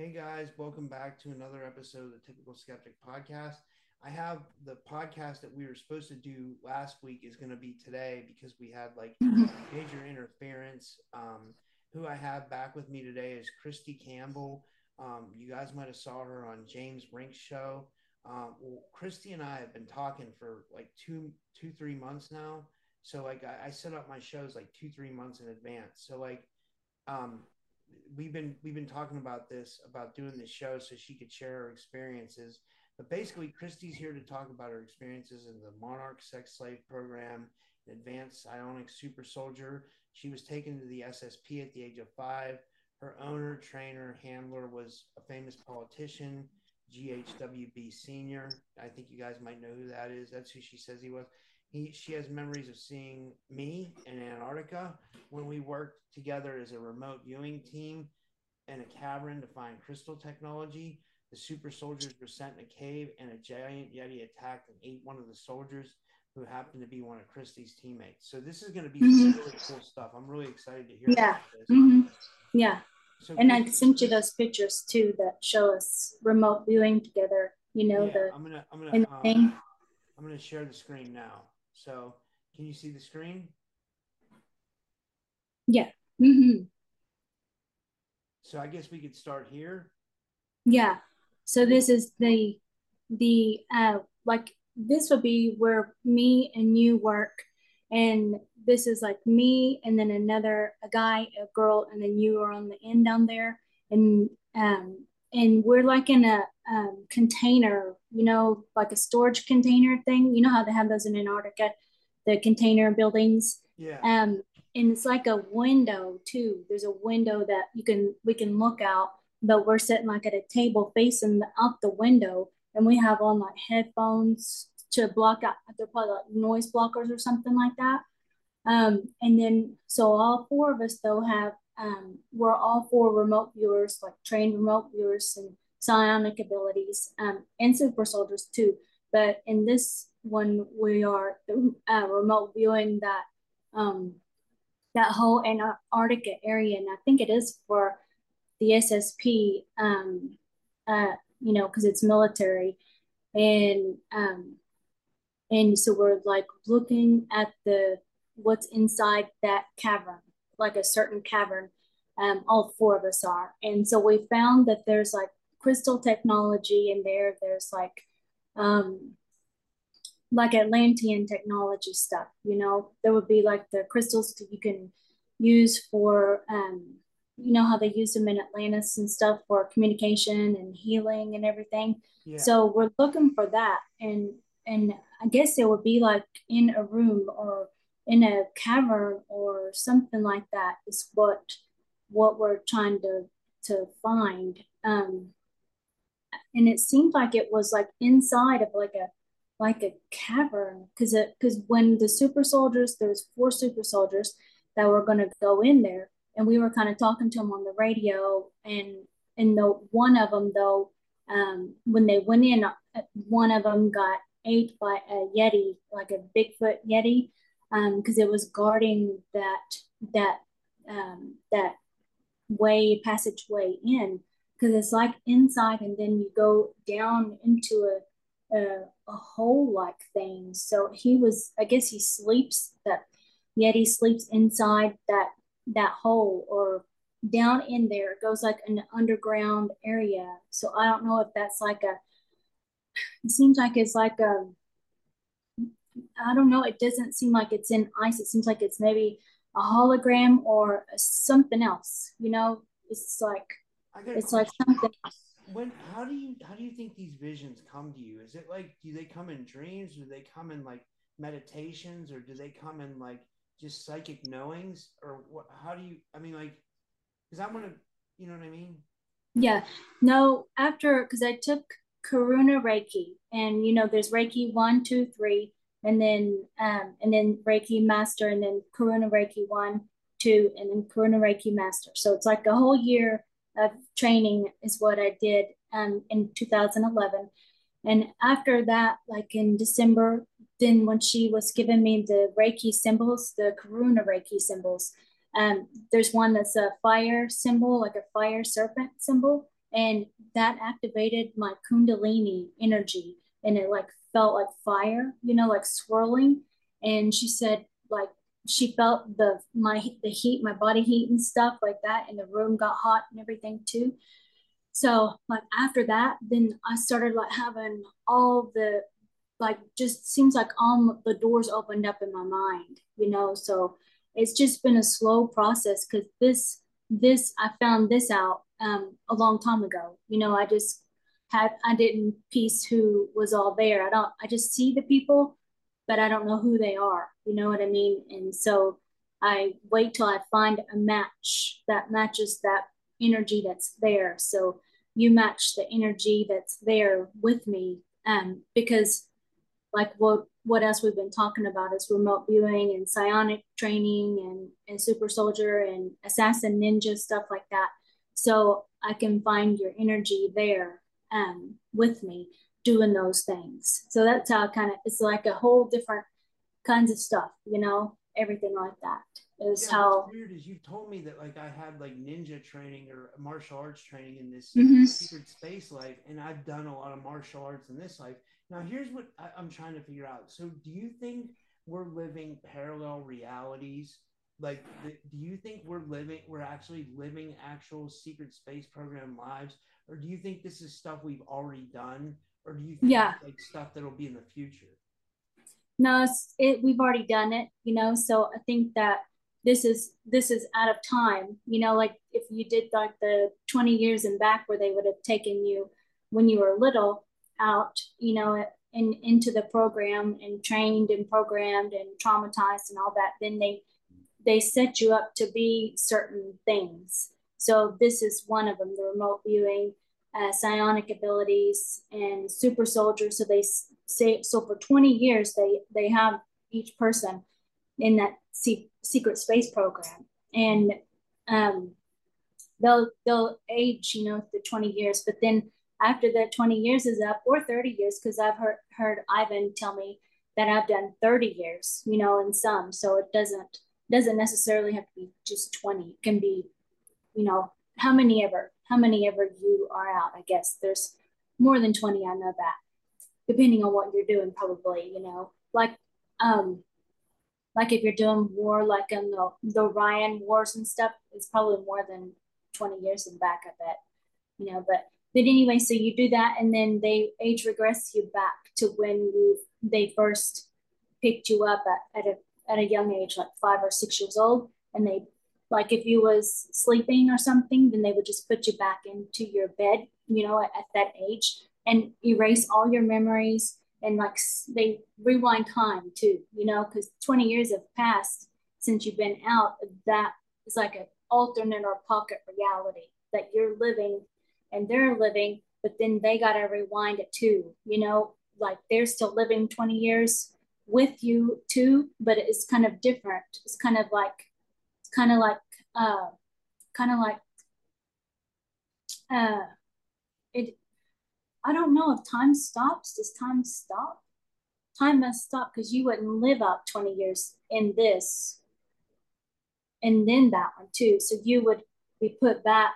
Hey guys, welcome back to another episode of the Typical Skeptic podcast. I have the podcast that we were supposed to do last week is going to be today because we had like major interference. Um, who I have back with me today is Christy Campbell. Um, you guys might have saw her on James Rink's show. Um, well, Christy and I have been talking for like two, two, three months now. So like I, I set up my shows like two, three months in advance. So like, um, we've been we've been talking about this about doing this show so she could share her experiences. But basically, Christy's here to talk about her experiences in the Monarch Sex Slave Program, Advanced Psionic Super Soldier. She was taken to the SSP at the age of five. Her owner, trainer, handler was a famous politician, GHWB Senior. I think you guys might know who that is. That's who she says he was he she has memories of seeing me in Antarctica when we worked together as a remote viewing team in a cavern to find crystal technology. The super soldiers were sent in a cave, and a giant yeti attacked and ate one of the soldiers, who happened to be one of Christy's teammates. So this is going to be mm-hmm. really cool stuff. I'm really excited to hear. Yeah. Mm-hmm. Yeah. So and I sent you those pictures too that show us remote viewing together. You know yeah, the. I'm gonna. I'm gonna. Um, I'm gonna share the screen now. So can you see the screen? Yeah. Mm-hmm. So I guess we could start here. Yeah. So this is the the uh like this would be where me and you work and this is like me and then another a guy a girl and then you are on the end down there and um and we're like in a um, container, you know, like a storage container thing. You know how they have those in Antarctica, the container buildings. Yeah. Um, and it's like a window too. There's a window that you can we can look out, but we're sitting like at a table facing the, out the window, and we have on like headphones to block out. They're probably like noise blockers or something like that. Um, and then so all four of us though have um, we're all four remote viewers, like trained remote viewers and psionic abilities, um, and super soldiers too. But in this one, we are uh, remote viewing that um, that whole Antarctica area, and I think it is for the SSP, um, uh, you know, because it's military, and um, and so we're like looking at the what's inside that cavern, like a certain cavern. Um, all four of us are, and so we found that there's like crystal technology in there. There's like um, like Atlantean technology stuff. You know, there would be like the crystals that you can use for um, you know how they use them in Atlantis and stuff for communication and healing and everything. Yeah. So we're looking for that, and and I guess it would be like in a room or in a cavern or something like that is what what we're trying to to find. Um, and it seemed like it was like inside of like a like a cavern because it because when the super soldiers there's four super soldiers that were going to go in there and we were kind of talking to them on the radio and and the one of them though um, when they went in uh, one of them got ate by a yeti like a bigfoot yeti because um, it was guarding that that um, that way passageway in because it's like inside and then you go down into a, a, a hole like thing. So he was, I guess he sleeps that Yeti sleeps inside that that hole or down in there. It goes like an underground area. So I don't know if that's like a. It seems like it's like a. I don't know. It doesn't seem like it's in ice. It seems like it's maybe a hologram or something else. You know, it's like it's like something. When how do you how do you think these visions come to you? Is it like do they come in dreams? Do they come in like meditations, or do they come in like just psychic knowings, or what? How do you? I mean, like, because I want to, you know what I mean? Yeah. No. After because I took Karuna Reiki, and you know, there's Reiki one, two, three, and then um, and then Reiki Master, and then Karuna Reiki one, two, and then Karuna Reiki Master. So it's like a whole year of training is what I did um, in 2011. And after that, like in December, then when she was giving me the Reiki symbols, the Karuna Reiki symbols, um, there's one that's a fire symbol, like a fire serpent symbol. and that activated my kundalini energy and it like felt like fire you know like swirling and she said like she felt the my the heat my body heat and stuff like that and the room got hot and everything too. So like after that then i started like having all the like just seems like all the doors opened up in my mind you know? So it's just been a slow process because this this i found this out um, a long time ago you know? I just had i didn't piece who was all there. I don't i just see the people but i don't know who they are you know what i mean? And so i wait till i find a match that matches that energy that's there. So you match the energy that's there with me um, because like what what else we've been talking about is remote viewing and psionic training and, and super soldier and assassin ninja stuff like that. So i can find your energy there um, with me doing those things. So that's how kind of it's like a whole different kinds of stuff you know everything like that is yeah, how weird is you told me that like I had like ninja training or martial arts training in this Mhm. secret space life, and I've done a lot of martial arts in this life. Now, here's what I, I'm trying to figure out. So, do you think we're living parallel realities? Like, do you think we're living, we're actually living actual secret space program lives, or do you think this is stuff we've already done, or do you think Yeah. like stuff that'll be in the future? No it we've already done it you know so i think that this is this is out of time you know like if you did like the 20 years and back where they would have taken you when you were little out you know in into the program and trained and programmed and traumatized and all that then they they set you up to be certain things. So this is one of them the remote viewing uh, psionic abilities and super soldiers. so they say so for 20 years they they have each person in that se- secret space program. And um they'll they'll age you know the 20 years. But then after that 20 years is up or 30 years because i've heard heard ivan tell me that i've done 30 years you know in some. So it doesn't doesn't necessarily have to be just 20 it can be you know how many ever how many ever you are out i guess. There's more than 20 i know that. Depending on what you're doing probably you know. Like um like if you're doing war like in the the Orion wars and stuff, it's probably more than 20 years in back, I bet. You know, but but anyway, so you do that and then they age regress you back to when you they first picked you up at, at a at a young age, like five or six years old, and they like if you was sleeping or something, then they would just put you back into your bed, you know, at, at that age and erase all your memories and like they rewind time too, you know, because 20 years have passed since you've been out. That is like an alternate or pocket reality that you're living and they're living, but then they got to rewind it too, you know, like they're still living 20 years with you too, but it's kind of different. It's kind of like, kind of like, uh, kind of like, uh, it, I don't know if time stops. Does time stop? Time must stop because you wouldn't live out 20 years in this and then that one too. So you would be put back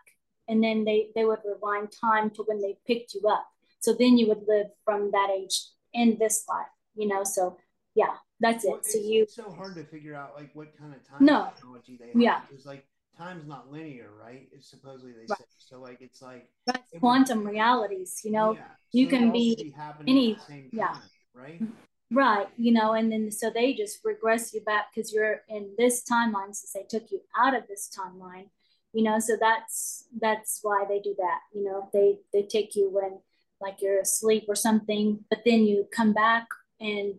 and then they, they would rewind time to when they picked you up. So then you would live from that age in this life, you know? So yeah, that's Well, it. So it's, you, it's so hard to figure out like what kind of time No. technology they have. Yeah. Because like time's not linear, right? It's supposedly they Right. say. So like it's like that's it quantum realities, you know? yeah. you so can be happening any- same yeah. right? Mm-hmm. Right, you know, and then so they just regress you back because you're in this timeline since they took you out of this timeline, you know. So that's that's why they do that, you know. They they take you when like you're asleep or something, but then you come back and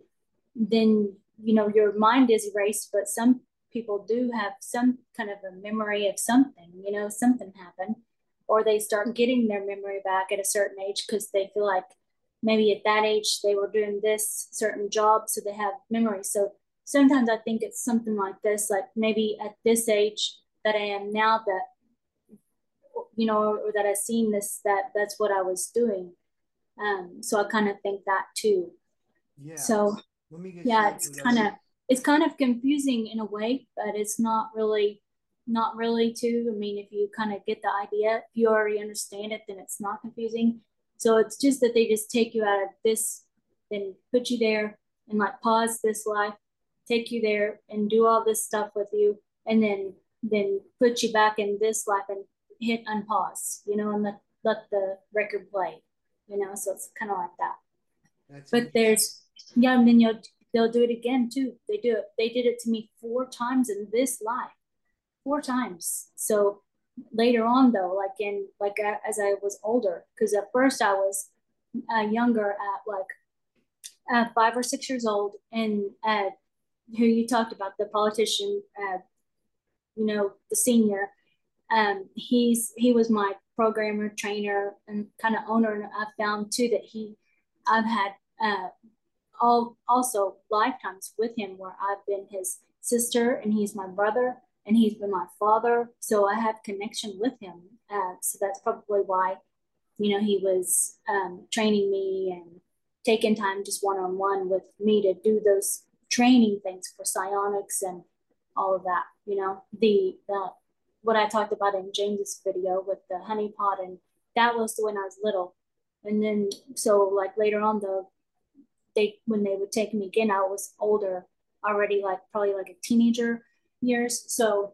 then you know your mind is erased. But some people do have some kind of a memory of something, you know, something happened, or they start getting their memory back at a certain age because they feel like maybe at that age they were doing this certain job so they have memory so sometimes i think it's something like this like maybe at this age that i am now that you know or that i've seen this that that's what i was doing um so i kind of think that too Yeah. so let me get yeah it's kind of it's kind of confusing in a way but it's not really not really too. I mean, if you kind of get the idea, if you already understand it, then it's not confusing. So it's just that they just take you out of this, then put you there and like pause this life, take you there and do all this stuff with you, and then then put you back in this life and hit unpause, you know, and let let the record play, you know. So it's kind of like that. That's but there's yeah, and then you'll they'll do it again too. They do it. They did it to me four times in this life, four times. So later on though, like in like as I was older, because at first I was uh, younger at like uh, five or six years old, and uh, who you talked about the politician, uh, you know, the senior. Um, he's he was my programmer, trainer, and kind of owner. And I found too that he, I've had uh, all also lifetimes with him where I've been his sister and he's my brother and he's been my father. So I have connection with him. Uh, so that's probably why, you know, he was um, training me and taking time just one on one with me to do those training things for psionics and all of that. You know, the the what I talked about in James's video with the honey pot, and that was when I was little. And then so like later on the they when they would take me again, I was older already, like probably like a teenager years. So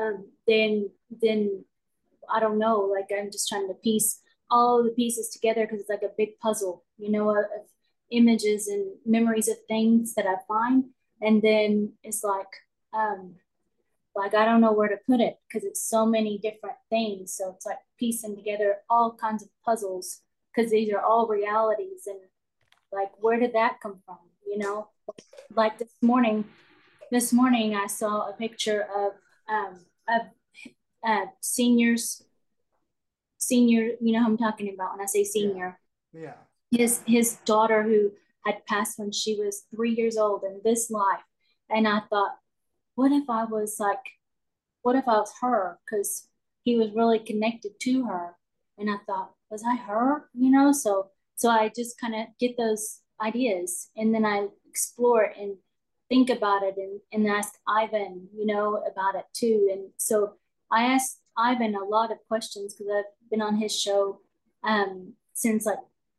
um, then then I don't know, like I'm just trying to piece all the pieces together because it's like a big puzzle, you know, of, images and memories of things that I find, and then it's like um, like I don't know where to put it because it's so many different things. So it's like piecing together all kinds of puzzles because these are all realities and like where did that come from? You know, like this morning, this morning I saw a picture of um, of uh, seniors, senior. You know who I'm talking about when I say senior. Yeah. yeah. His his daughter who had passed when she was three years old in this life, and I thought, what if I was like, what if I was her? Because he was really connected to her, and I thought, was I her? You know, so so I just kind of get those ideas, and then I explore and think about it and, and ask Ivan, you know, about it too. And so I asked Ivan a lot of questions because I've been on his show um, since like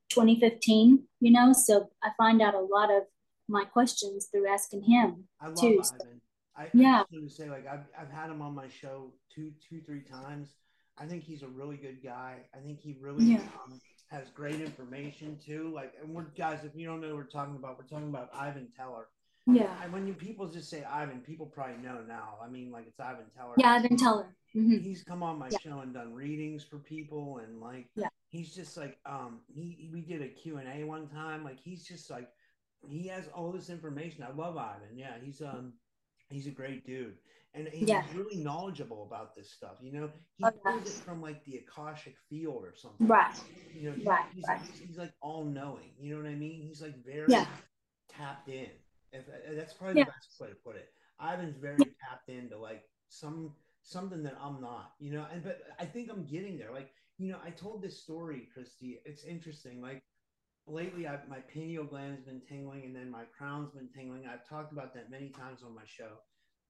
2015, you know, so I find out a lot of my questions through asking him I love too. Ivan. I, yeah. I to say like I've, I've had him on my show two, two, three times. I think he's a really good guy. I think he really yeah. um, has great information too. Like, and we're guys, if you don't know what we're talking about, we're talking about Ivan Teller. Yeah. And when you people just say Ivan, people probably know now. I mean, like it's Ivan Teller. Yeah, Ivan Teller. Mm-hmm. He's come on my yeah. show and done readings for people, and like, yeah. he's just like, um, he we did a Q and A one time. Like, he's just like, he has all this information. I love Ivan. Yeah, he's um, he's a great dude, and he's yeah. really knowledgeable about this stuff. You know, he. Oh, pulls it from like the akashic field or something. Right. You know, he's, right. He's, right. He's, he's, like all knowing. You know what I mean? He's like very yeah. tapped in. If uh, that's probably yeah. the best way to put it. Ivan's very tapped into like some something that I'm not. You know, and but I think I'm getting there. Like you know, I told this story, Christy. It's interesting. Like lately I've, my pineal gland has been tingling and then my crown's been tingling. I've talked about that many times on my show.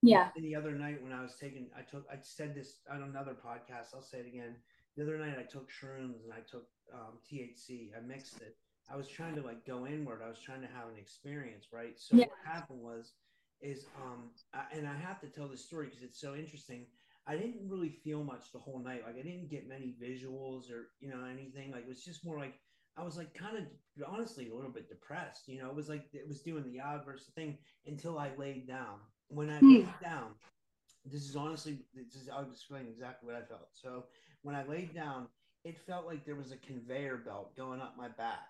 Yeah. And the other night when I was taking, I took, I said this on another podcast. I'll say it again. The other night I took shrooms and I took um, THC. I mixed it. I was trying to like go inward. I was trying to have an experience, right? So yeah. what happened was, is um, I, and I have to tell this story because it's so interesting. I didn't really feel much the whole night. Like I didn't get many visuals or you know anything. Like it was just more like I was like kind of honestly a little bit depressed. You know, it was like it was doing the adverse thing until I laid down when I laid hmm. down, this is honestly, this is, I'll explain exactly what I felt. So when I laid down, it felt like there was a conveyor belt going up my back.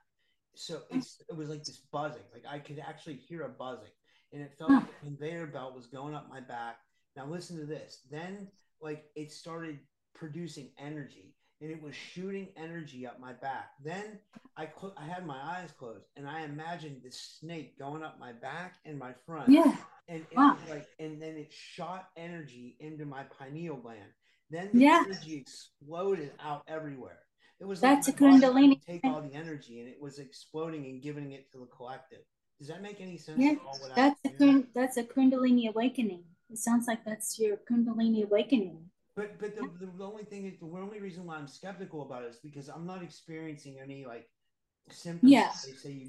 So hmm. it's, it was like this buzzing, like I could actually hear a buzzing, and it felt hmm. like a conveyor belt was going up my back. Now listen to this. Then like it started producing energy and it was shooting energy up my back. Then I cl- I had my eyes closed and I imagined this snake going up my back and my front. Yeah and wow. like and then it shot energy into my pineal gland. Then the yeah. energy exploded out everywhere. It was that's like a kundalini. Take all the energy and it was exploding and giving it to the collective. Does that make any sense? Yeah, that's a kun- that's a kundalini awakening. it sounds like that's your Kundalini awakening. But but the, the, only thing is the only reason why I'm skeptical about it is because I'm not experiencing any like symptoms. Yeah,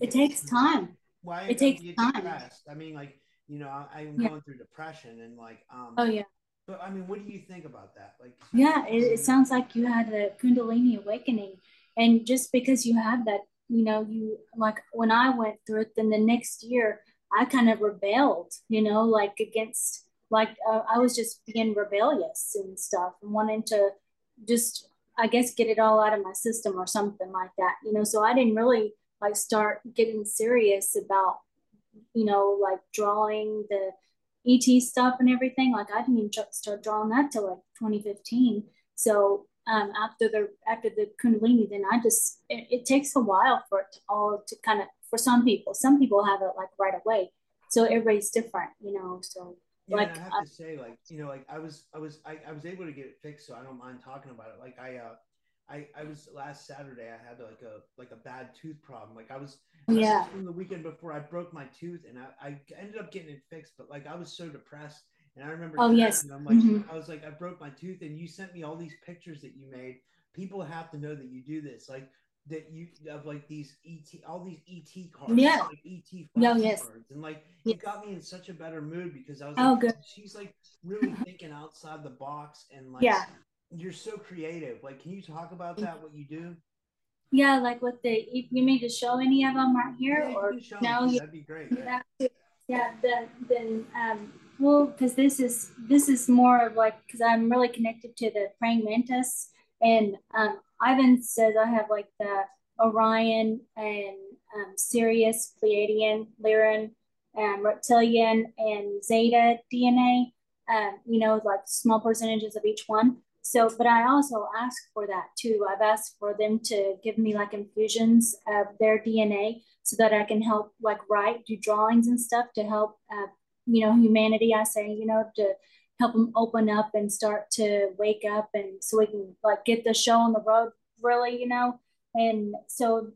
it takes time. Why it takes time. Depressed? I mean, like you know, I, am yeah. going through depression and like um. Oh yeah. But I mean, what do you think about that? Like. Yeah, it, it sounds like you had a Kundalini awakening, and just because you have that, you know, you like when I went through it, then the next year I kind of rebelled, you know, like against like uh, I was just being rebellious and stuff and wanting to just I guess get it all out of my system or something like that, you know. So I didn't really like start getting serious about you know like drawing the ET stuff and everything. Like I didn't even start drawing that till like 2015. So um, after the after the Kundalini, then I just it, it takes a while for it to all to kind of for some people. Some people have it like right away. So everybody's different, you know. So yeah, like I have uh, to say, like you know, like I was, I was, I, I was able to get it fixed, so I don't mind talking about it. Like I, uh, I, I was last Saturday. I had like a like a bad tooth problem. Like I was, yeah, from the weekend before I broke my tooth, and I, I ended up getting it fixed. But like I was so depressed, and I remember, oh yes, I'm like, mm-hmm. I was like, I broke my tooth, and you sent me all these pictures that you made. People have to know that you do this. Like that you have like these ET, all these ET cards, yeah, like ET no, yes. cards, and like yes. it got me in such a better mood because I was like, oh, like, good. she's like really thinking outside the box, and like, yeah, you're so creative. Like, can you talk about that? What you do? Yeah, like what the, you need to show any of them right here, yeah, or no? That'd be great. Yeah, yeah. Then, then, um, well, because this is this is more of like because I'm really connected to the praying mantis, and um, Ivan says I have like the Orion and um, Sirius, Pleiadian, Lyran, um, Reptilian, and Zeta DNA. Um, you know, like small percentages of each one. So, but I also ask for that too. I've asked for them to give me like infusions of their DNA so that I can help like write, do drawings and stuff to help, uh, you know, humanity. I say, you know, to help them open up and start to wake up and so we can like get the show on the road really, you know. And so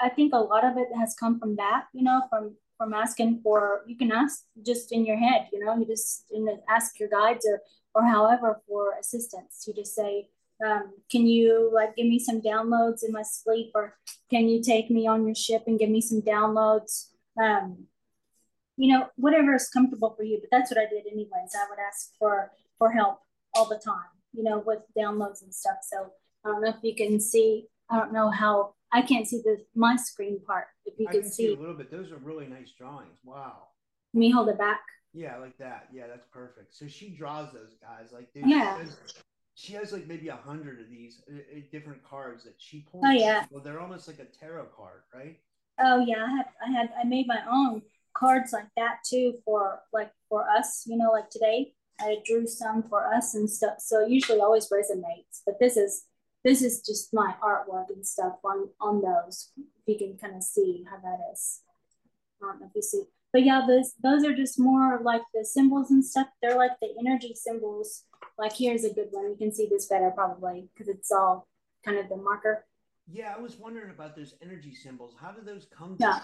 I think a lot of it has come from that, you know, from from asking for you can ask just in your head, you know, you just in the, ask your guides or or however for assistance. You just say, um, can you like give me some downloads in my sleep or can you take me on your ship and give me some downloads um, you know whatever is comfortable for you but that's what i did anyways. I would ask for for help all the time you know with downloads and stuff. So i don't know if you can see i don't know how i can't see the my screen part if you can, can see, see. a little bit. Those are really nice drawings. Wow. Let me hold it back? Yeah like that. Yeah that's perfect. So she draws those guys like yeah. she has like maybe a hundred of these uh, uh, different cards that she pulls. Oh yeah. Well they're almost like a tarot card right? Oh yeah i had i had i made my own cards like that too for like for us, you know, like today I drew some for us and stuff. So usually always resonates, but this is this is just my artwork and stuff on on those. If you can kind of see how that is. I don't know if you see, but yeah, those those are just more like the symbols and stuff. They're like the energy symbols. Like here's a good one. You can see this better probably because it's all kind of the marker. Yeah, I was wondering about those energy symbols. How do those come? Yeah.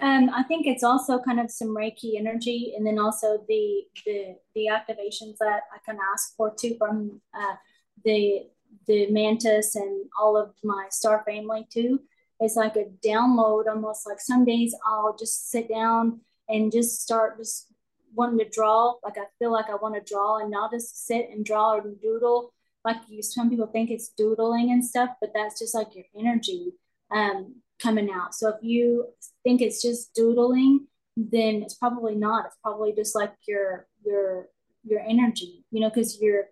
Um, I think it's also kind of some Reiki energy, and then also the the the activations that I can ask for too from uh, the the mantis and all of my star family too. It's like a download, almost like some days I'll just sit down and just start just wanting to draw. Like I feel like I want to draw, and not just sit and draw or doodle. Like you, some people think it's doodling and stuff, but that's just like your energy. Um, coming out. So if you think it's just doodling, then it's probably not. It's probably just like your your your energy, you know, because you're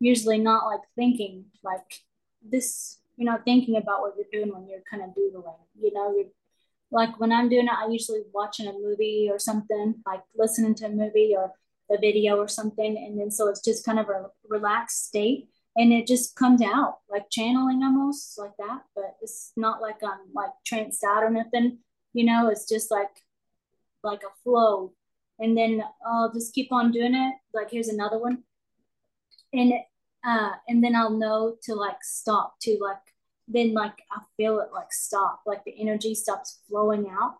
usually not like thinking like this. You're not thinking about what you're doing when you're kind of doodling. You know, you're like when I'm doing it, I usually watching a movie or something, like listening to a movie or a video or something, and then so it's just kind of a relaxed state and it just comes out like channeling almost like that but it's not like i'm like tranced out or nothing you know it's just like like a flow. And then i'll just keep on doing it. Like here's another one. And uh and then i'll know to like stop to like then like i feel it like stop like the energy stops flowing out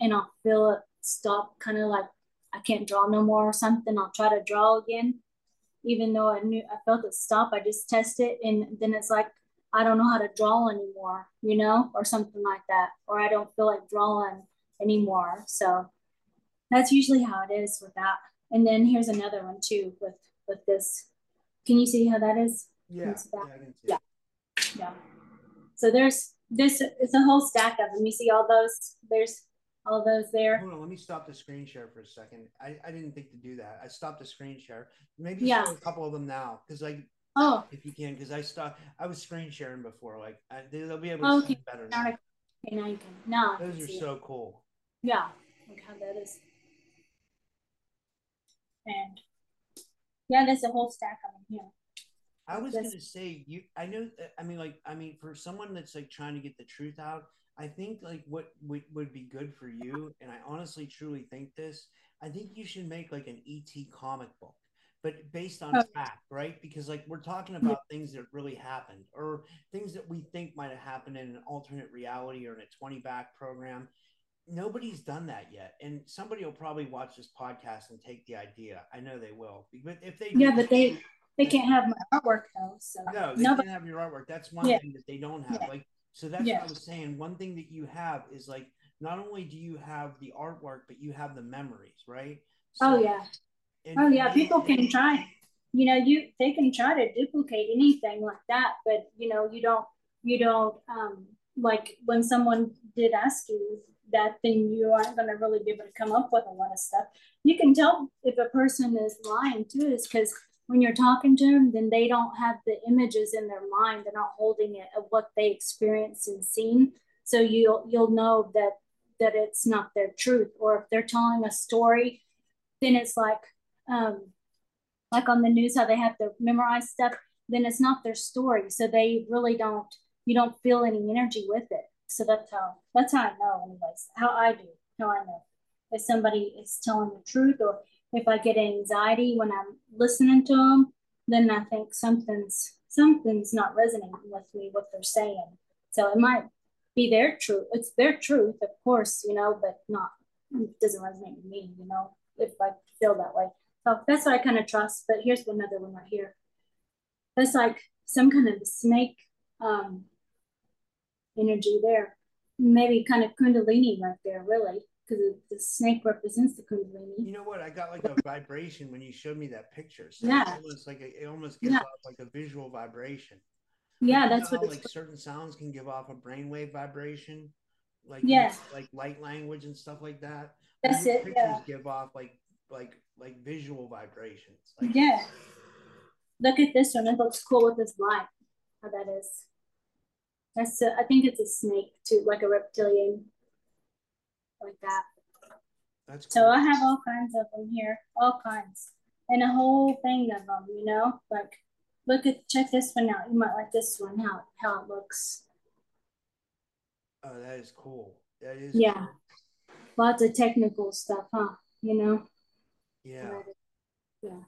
and i'll feel it stop kind of like I can't draw no more or something, I'll try to draw again. Even though I knew I felt it stop, I just test it and then it's like I don't know how to draw anymore, you know, or something like that. Or I don't feel like drawing anymore. So that's usually how it is with that. And then here's another one too with with this. Can you see how that is? Yeah. Yeah, see yeah. it. yeah. So there's this it's a whole stack of them. You see all those? There's all those there. Hold on, let me stop the screen share for a second. I, I didn't think to do that. I stopped the screen share. Maybe Yeah. a couple of them now, because like Oh, if you can, because I stopped. I was screen sharing before. Like I, they, they'll be able to see Okay. it better now now. I, okay, now you can. Now can Those are see it. so cool. Yeah, look how that is. And yeah, there's a whole stack of them here. I was gonna say you. I know. I mean, like, I mean, for someone that's like trying to get the truth out, I think like what would, would be good for you, and I honestly truly think this. I think you should make like an ET comic book, but based on Oh. fact, right? Because like we're talking about things that really happened, or things that we think might have happened in an alternate reality or in a twenty back program. Nobody's done that yet, and somebody will probably watch this podcast and take the idea. I know they will, but if they Yeah, do- but they they can't have my artwork though. So no, they nobody. can't have your artwork. That's one Yeah. thing that they don't have. Yeah. Like, so that's what I was saying. One thing that you have is like, not only do you have the artwork, but you have the memories, right? Oh yeah. and- Oh yeah. and- People can try. You know, you they can try to duplicate anything like that, but you know, you don't you don't um like when someone did ask you that, then you aren't going to really be able to come up with a lot of stuff. You can tell if a person is lying too, is because when you're talking to them, then they don't have the images in their mind. They're not holding it of what they experienced and seen. So you'll you'll know that that it's not their truth. Or if they're telling a story, then it's like um, like on the news how they have to memorize stuff. Then it's not their story. So they really don't. You don't feel any energy with it. So that's how that's how I know, anyways. How I do. How I know if somebody is telling the truth or if I get anxiety when I'm listening to them, then I think something's something's not resonating with me what they're saying. So it might be their truth. It's their truth, of course, you know, but not it doesn't resonate with me, you know, if I feel that way. So that's what I kind of trust. But here's another one right here. That's like some kind of snake um energy there. Maybe kind of kundalini right there, really, because the snake represents the kundalini. You know what? I got like a vibration when you showed me that picture. So Yeah. it's almost like a, it almost gives Yeah. off like a visual vibration. Yeah, You know that's what like certain sounds can give off a brainwave vibration, like Yeah. like light language and stuff like that. That's it, Pictures yeah. give off like like like visual vibrations. Like, Yeah. Look at this one. It looks cool with this light. How that is. That's a, I think it's a snake too, like a reptilian, like that. That's So. I have all kinds of them here, all kinds, and a whole thing of them. You know, like look at check this one out. You might like this one. How how it looks. Oh, that is cool. That is Yeah. cool. Lots of technical stuff, huh? You know. Yeah. Yeah.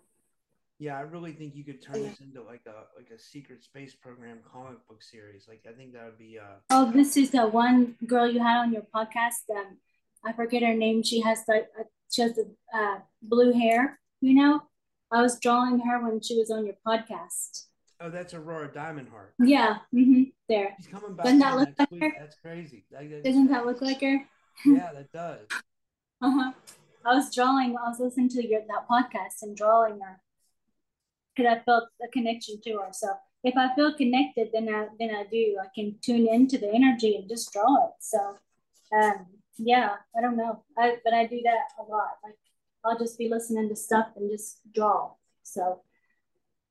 Yeah, I really think you could turn this into like a like a secret space program comic book series. Like I think that would be uh Oh, this is the one girl you had on your podcast. Um, I forget her name. She has like uh, she has the uh, blue hair. You know, I was drawing her when she was on your podcast. oh that's Aurora Diamond Heart. Yeah. Mm-hmm. There. She's coming back Doesn't that look like week. her? That's crazy. That- that- Doesn't that look like her? yeah, that does. Uh huh. I was drawing. I was listening to your that podcast and drawing her because I felt a connection to her. So if I feel connected, then I then I do. I can tune into the energy and just draw it. So, um, yeah, I don't know. I but I do that a lot. Like I'll just be listening to stuff and just draw. So,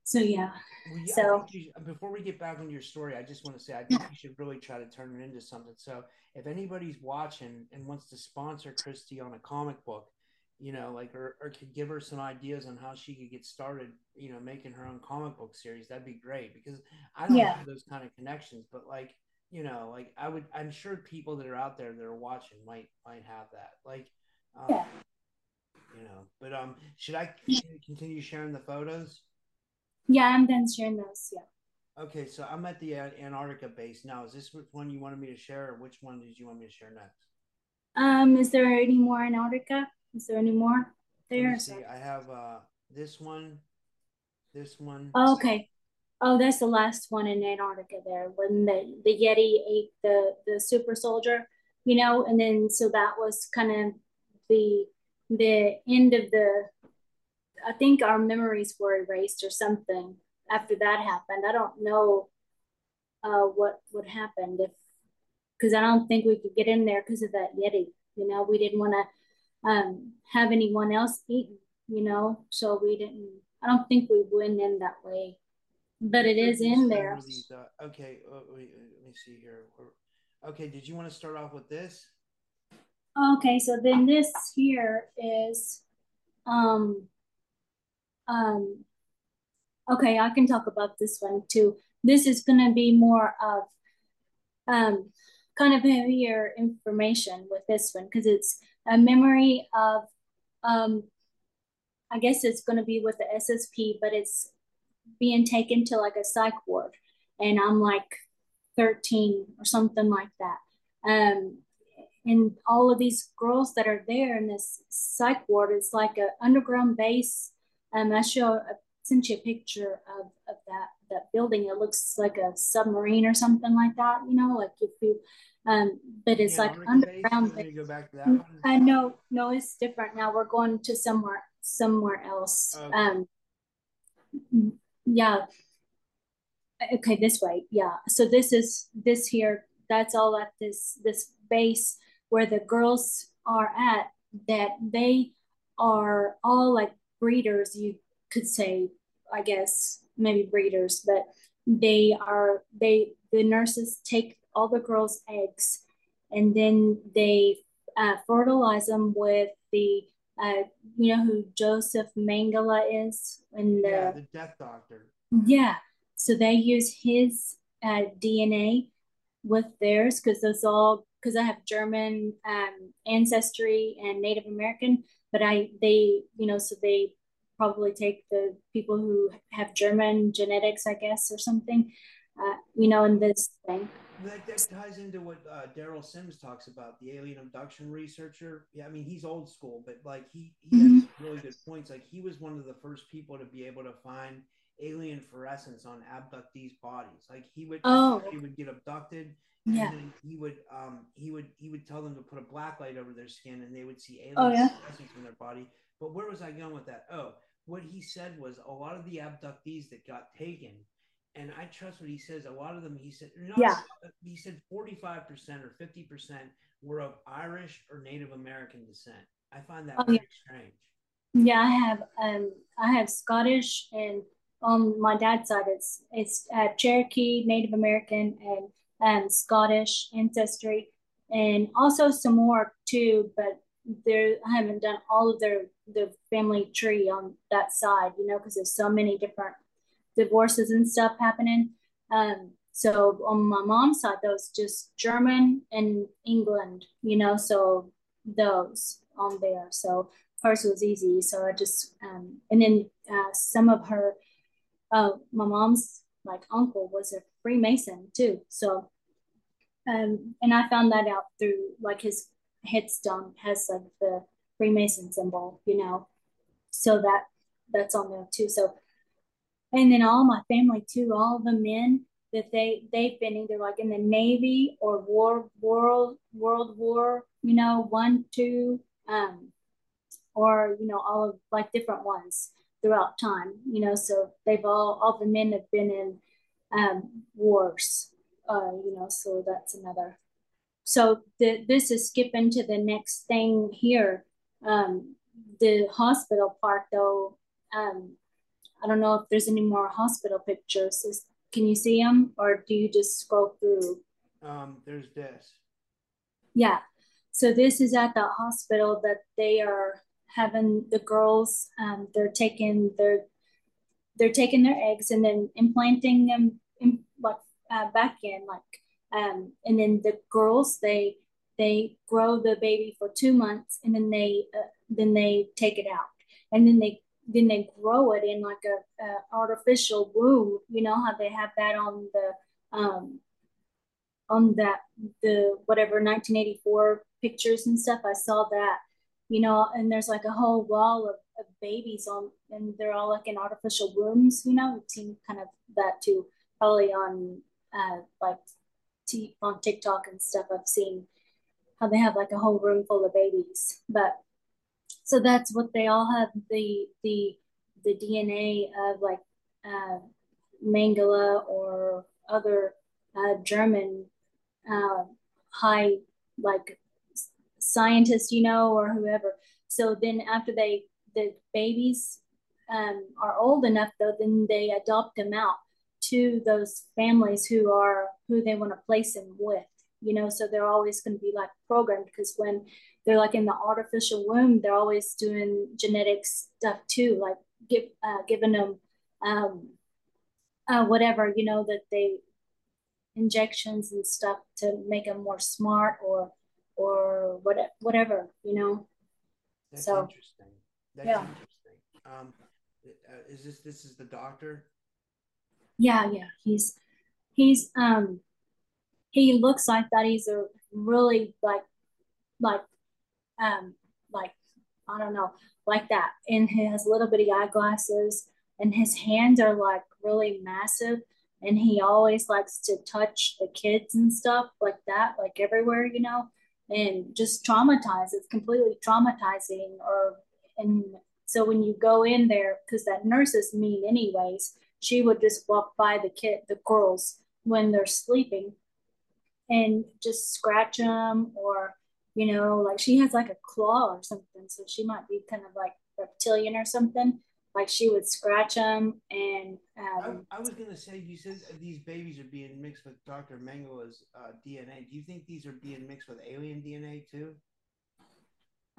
so yeah. Well, yeah, So- you before we get back on your story, I just want to say I think you should really try to turn it into something. So if anybody's watching and wants to sponsor Christy on a comic book, you know, like or, or could give her some ideas on how she could get started, you know, making her own comic book series, that'd be great because I don't Yeah. have those kind of connections, but like, you know, like I would I'm sure people that are out there that are watching might might have that. Like um, Yeah. you know, but um should I continue sharing the photos? Yeah, I'm done sharing those. Yeah. Okay, so I'm at the Antarctica base now. Is this which one you wanted me to share, or which one did you want me to share next? Um, is there any more Antarctica? Is there any more? there. see. I have uh this one, this one. Oh, okay. Oh, that's the last one in Antarctica there when the, the Yeti ate the, the super soldier, you know, and then so that was kind of the the end of the I think our memories were erased or something after that happened. I don't know uh, what would happen if because I don't think we could get in there because of that Yeti. You know, we didn't want to um, have anyone else eaten. You know, so we didn't. I don't think we went in that way, but it is in there. Okay, uh, wait, let me see here. Okay, did you want to start off with this? Okay, so then this here is, um, um, okay, I can talk about this one too. This is going to be more of, um, kind of heavier information with this one because it's a memory of, um, I guess it's going to be with the SSP, but it's being taken to like a psych ward, and I'm like 13 or something like that. Um, and all of these girls that are there in this psych ward, it's like an underground base. Um, I show I sent you a picture of, of that that building. It looks like a submarine or something like that. You know, like if you um, but it's yeah, like underground. Base, go back to that one? Uh, no, no, it's different now. We're going to somewhere somewhere else. Okay. Um, yeah. Okay, this way. Yeah. So this is this here. That's all at this this base where the girls are at. That they are all like breeders. You could say, I guess, maybe breeders, but they are they the nurses take all the girls' eggs and then they uh, fertilize them with the uh, you know who Joseph Mengele is and the yeah, the death doctor. Yeah, so they use his uh, DNA with theirs because those all because I have German um, ancestry and Native American, but I they you know so they probably take the people who have German genetics, I guess, or something, uh, you know, in this thing. That, that ties into what uh, Derrel Sims talks about, the alien abduction researcher. Yeah, I mean he's old school, but like he he mm-hmm. has really good points. Like he was one of the first people to be able to find alien fluorescence on abductees' bodies. Like he would, oh. he would get abducted. Yeah. he would, um, he would, he would tell them to put a black light over their skin, and they would see alien oh, yeah? fluorescence in their body. But where was I going with that? Oh, what he said was a lot of the abductees that got taken and I trust what he says. A lot of them, he said, not, yeah, he said 45% or 50% were of Irish or Native American descent. I find that oh, very yeah. strange. Yeah, I have, um, I have Scottish and on my dad's side, it's, it's uh, Cherokee, Native American, and um, Scottish ancestry, and also some more too, but there, I haven't done all of their, the family tree on that side, you know, because there's so many different divorces and stuff happening. Um, so on my mom's side, those just German and England, you know, so those on there. So hers was easy. So I just, um, and then uh, some of her, uh, my mom's like uncle was a Freemason too. So, um, and I found that out through like his headstone has like the Freemason symbol, you know, so that that's on there too. So and then all my family too, all the men that they they've been either like in the Navy or war world World War, you know, one, two, um, or you know, all of like different ones throughout time, you know. So they've all all the men have been in um, wars, uh, you know. So that's another. So the, this is skipping to the next thing here. Um, the hospital part, though, um, I don't know if there's any more hospital pictures. Is, can you see them or do you just scroll through? Um, there's this. Yeah. So this is at the hospital that they are having the girls, um, they're taking their, they're taking their eggs and then implanting them in, like uh, back in like, um, and then the girls, they, they grow the baby for two months and then they, uh, then they take it out and then they then they grow it in like a, a, artificial womb. You know how they have that on the um, on that the whatever 1984 pictures and stuff. I saw that, you know, and there's like a whole wall of, of babies on, and they're all like in artificial wombs, you know, we've seen kind of that too, probably on uh, like t- on TikTok and stuff. I've seen how they have like a whole room full of babies, but so that's what they all have the the the DNA of like uh, Mengele or other uh, German uh, high like scientists, you know, or whoever. So then after they the babies um, are old enough, though, then they adopt them out to those families who are who they want to place them with. You know, so they're always going to be like programmed because when they're like in the artificial womb, they're always doing genetic stuff too, like give uh, giving them um, uh, whatever you know that they injections and stuff to make them more smart or or what, whatever you know? That's so, interesting. That's yeah. interesting. Um uh, is this this is the doctor? Yeah yeah he's he's um he looks like that. He's a really like like um like i don't know like that. And he has little bitty eyeglasses and his hands are like really massive and he always likes to touch the kids and stuff like that like everywhere you know? And just traumatized it's completely traumatizing or and so when you go in there because that nurse is mean anyways she would just walk by the kid the girls when they're sleeping and just scratch them or you know like she has like a claw or something so she might be kind of like reptilian or something like she would scratch them and um, I, I, was gonna say you said these babies are being mixed with dr mengele's uh, dna do you think these are being mixed with alien dna too?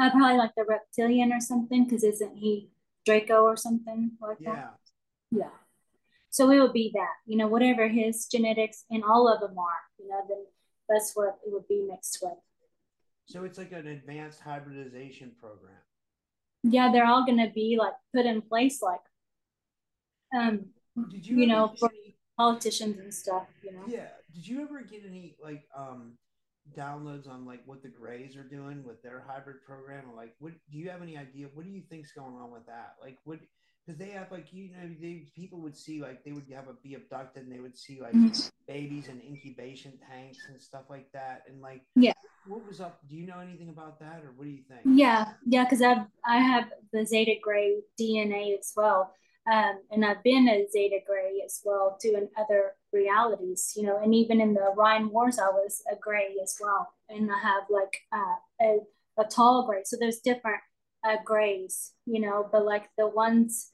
Uh, probably like the reptilian or something because isn't he draco or something like yeah. that? Yeah. So it would be that you know whatever his genetics and all of them are you know then that's what it would be mixed with so it's like an advanced hybridization program yeah, they're all going to be like put in place, like, um, did you, you know, for any, politicians and stuff, you know? Yeah. Did you ever get any like, um, downloads on like what the Greys are doing with their hybrid program? Like, what do you have any idea? What do you think's going on with that? Like, what because they have like you know they people would see like they would have a be abducted and they would see like mm-hmm. Babies in incubation tanks and stuff like that and like yeah. what was up do you know anything about that or what do you think? Yeah yeah because i've i have the zeta gray dna as well um, and i've been a zeta gray as well in other realities you know and even in the Orion wars i was a gray as well and i have like uh, a, a tall gray so there's different uh, grays you know but like the ones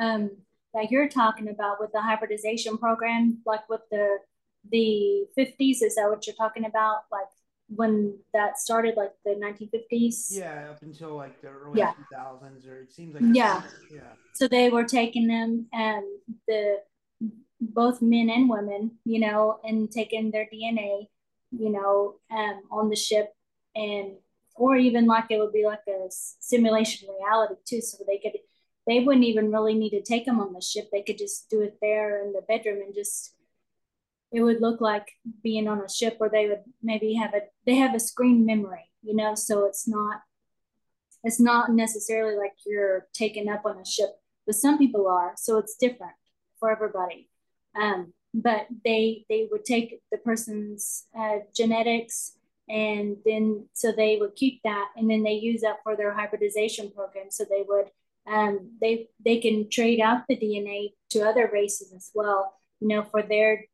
um, that you're talking about with the hybridization program, like with the the 50s. Is that what you're talking about? Like when that started, like the 1950s? Yeah, up until like the early yeah. 2000s, or it seems like yeah, yeah. So they were taking them and the both men and women, you know, and taking their DNA, you know, um, on the ship and or even like it would be like a simulation reality too, so they could they wouldn't even really need to take them on the ship. They could just do it there in the bedroom and just it would look like being on a ship where they would maybe have a they have a screen memory, you know, so it's not it's not necessarily like you're taken up on a ship, but some people are, so it's different for everybody. Um, but they they would take the person's uh, genetics and then so they would keep that and then they use that for their hybridization program so they would um, they they can trade out the DNA to other races as well. You know, for their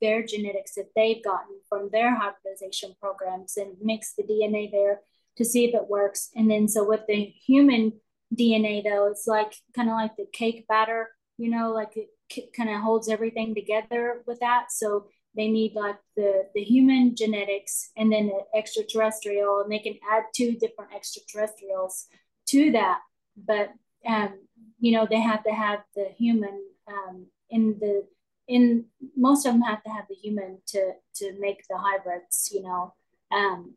their genetics that they've gotten from their hybridization programs and mix the DNA there to see if it works. And then so with the human DNA though, it's like kind of like the cake batter. You know, like it kind of holds everything together with that. So they need like the the human genetics and then the extraterrestrial, and they can add two different extraterrestrials to that. But um, you know, they have to have the human um, in the in most of them have to have the human to to make the hybrids, you know. Um,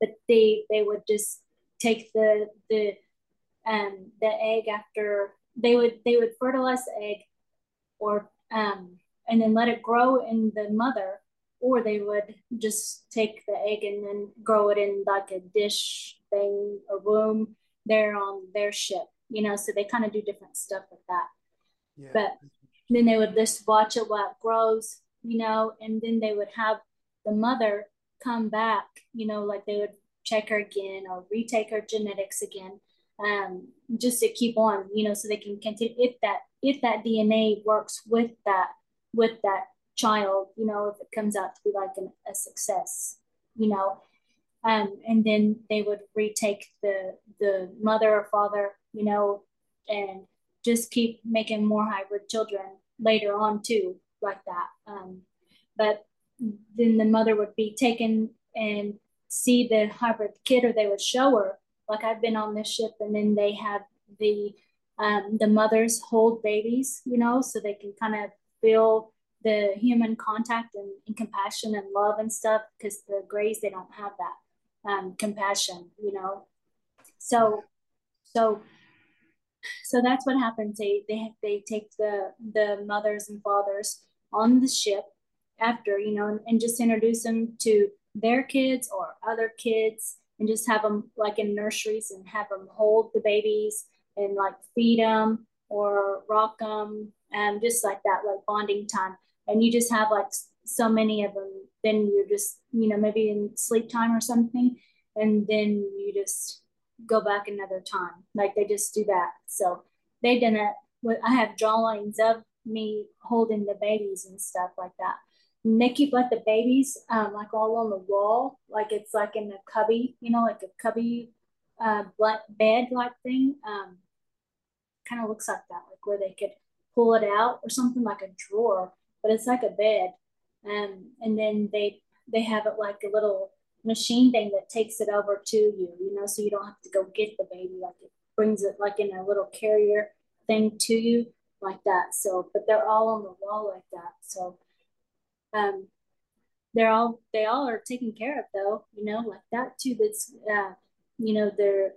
but they they would just take the the um, the egg after they would they would fertilize the egg or um, and then let it grow in the mother or they would just take the egg and then grow it in like a dish thing, a room, they're on their ship, you know, so they kind of do different stuff with that. Yeah. But then they would just watch it while it grows, you know, and then they would have the mother come back, you know, like they would check her again or retake her genetics again, um, just to keep on, you know, so they can continue if that if that DNA works with that with that child, you know, if it comes out to be like an, a success, you know, um, and then they would retake the the mother or father, you know, and just keep making more hybrid children later on too, like that. Um, but then the mother would be taken and see the hybrid kid, or they would show her. Like I've been on this ship, and then they have the um, the mothers hold babies, you know, so they can kind of feel the human contact and, and compassion and love and stuff. Because the grays they don't have that um, compassion, you know. So, so so that's what happens. They they they take the the mothers and fathers on the ship after you know and, and just introduce them to their kids or other kids and just have them like in nurseries and have them hold the babies and like feed them or rock them and um, just like that like bonding time and you just have like so many of them then you're just you know maybe in sleep time or something and then you just go back another time. Like they just do that. So they've done it. I have drawings of me holding the babies and stuff like that. And they keep like the babies um, like all on the wall, like it's like in a cubby, you know, like a cubby uh, bed like thing. Um, kind of looks like that, like where they could pull it out or something like a drawer, but it's like a bed. Um, and then they they have it like a little machine thing that takes it over to you, you know, so you don't have to go get the baby. Like it brings it like in a little carrier thing to you like that. So, but they're all on the wall like that. So, um, they're all, they all are taken care of though, you know, like that too. That's, uh, you know, they're,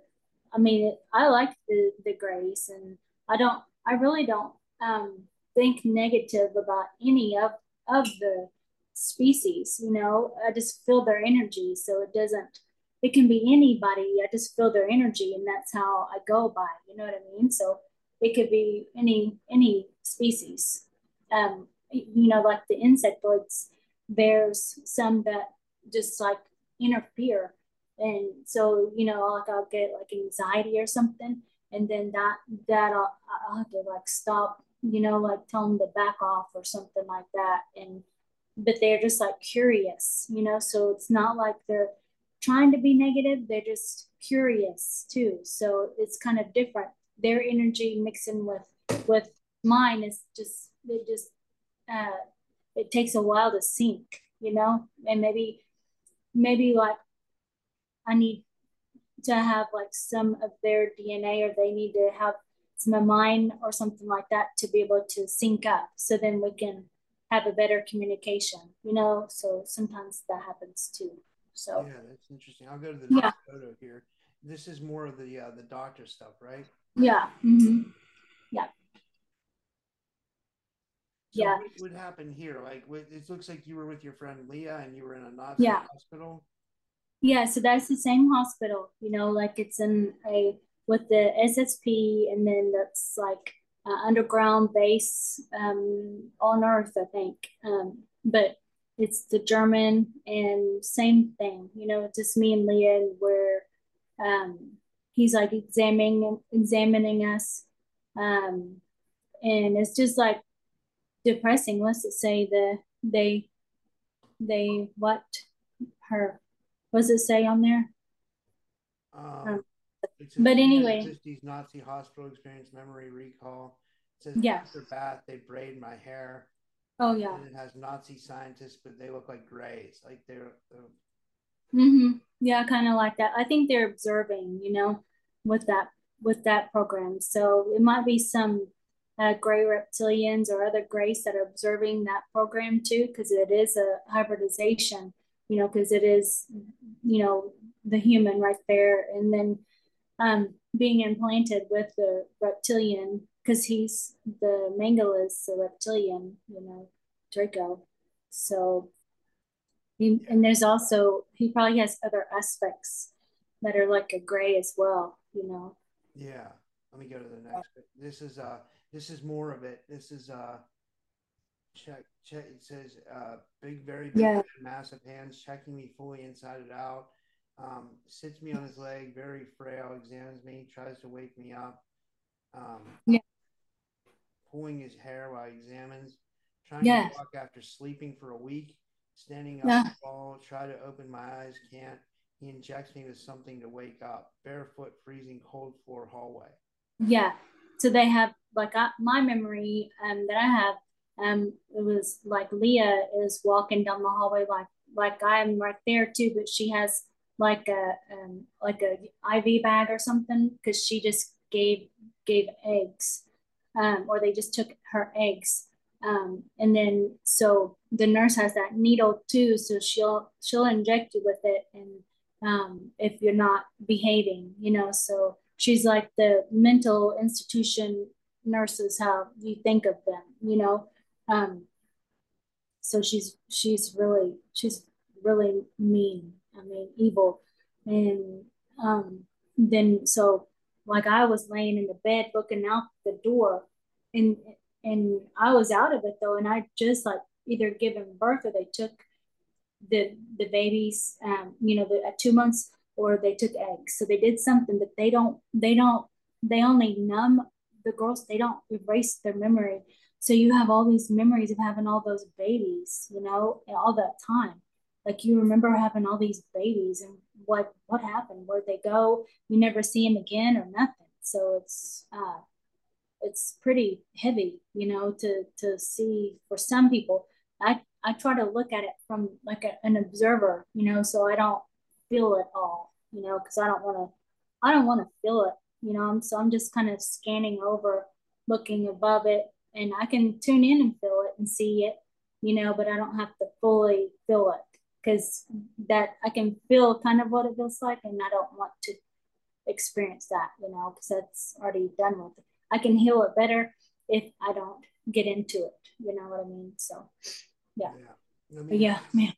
I mean, I like the, the grays, and I don't, I really don't, um, think negative about any of, of the species you know? I just feel their energy so it doesn't it can be anybody. I just feel their energy and that's how i go by you know what i mean? So it could be any any species. Um you know like the insectoids there's some that just like interfere. And so you know like i'll get like anxiety or something and then that that I'll, I'll have to like stop you know like tell them to back off or something like that and but they're just like curious, you know. So it's not like they're trying to be negative, they're just curious too. So it's kind of different. Their energy mixing with with mine is just it just uh it takes a while to sync, you know, and maybe maybe like I need to have like some of their DNA or they need to have some of mine or something like that to be able to sync up so then we can have a better communication, you know. So sometimes that happens too. So yeah, that's interesting. I'll go to the next yeah. photo here. This is more of the uh, the doctor stuff, right? Yeah. Mm-hmm. Yeah. So yeah. What would happen here? Like, it looks like you were with your friend Leah, and you were in a Nazi yeah. hospital. Yeah, so that's the same hospital. You know, like it's in a with the SSP, and then that's like uh, underground base um, on Earth, I think. Um, but it's the German and same thing, you know, just me and Leah where um, he's like examining examining us. Um, and it's just like depressing. Let's say the they they what her does it say on there? Um, um but anyway, 50s Nazi hospital experience memory recall. It says yeah. after bath they braid my hair. Oh yeah. And it has Nazi scientists, but they look like grays, like they're. they're... Mm-hmm. Yeah, kind of like that. I think they're observing, you know, with that with that program. So it might be some uh, gray reptilians or other grays that are observing that program too, because it is a hybridization, you know, because it is, you know, the human right there, and then um, being implanted with the reptilian because he's the Mengele is a reptilian, you know, Draco. So, he, and there's also he probably has other aspects that are like a gray as well, you know. Yeah. Let me go to the next. This is uh this is more of it. This is uh check check it says uh big very big Yeah. massive hands checking me fully inside and out. Um sits me on his leg, very frail, examines me, tries to wake me up. Um Yeah. pulling his hair while he examines, trying Yes. to walk after sleeping for a week, standing up Yeah. tall, try to open my eyes, can't. He injects me with something to wake up. Barefoot, freezing cold floor hallway. Yeah. So they have like I, my memory um that I have um it was like Leah is walking down the hallway like like I'm right there too, but she has like a um like a IV bag or something because she just gave gave eggs um or they just took her eggs. Um and then so the nurse has that needle too so she'll she'll inject you with it and um if you're not behaving you know so she's like the mental institution nurses how you think of them you know? Um so she's she's really she's really mean i mean evil. And um then so like i was laying in the bed looking out the door and and i was out of it though and i just like either given birth or they took the the babies um you know the, at two months or they took eggs. So they did something but they don't they don't they only numb the girls. They don't erase their memory. So you have all these memories of having all those babies you know all that time like you remember having all these babies and what what happened? Where'd they go? You never see them again or nothing. So it's uh it's pretty heavy you know to to see for some people. I i try to look at it from like a, an observer you know so i don't feel it all you know because i don't want to i don't want to feel it you know. So i'm just kind of scanning over looking above it and i can tune in and feel it and see it you know but i don't have to fully feel it because that i can feel kind of what it feels like and i don't want to experience that you know because that's already done with it. I can heal it better if i don't get into it you know what i mean? So yeah. Yeah. But yeah man.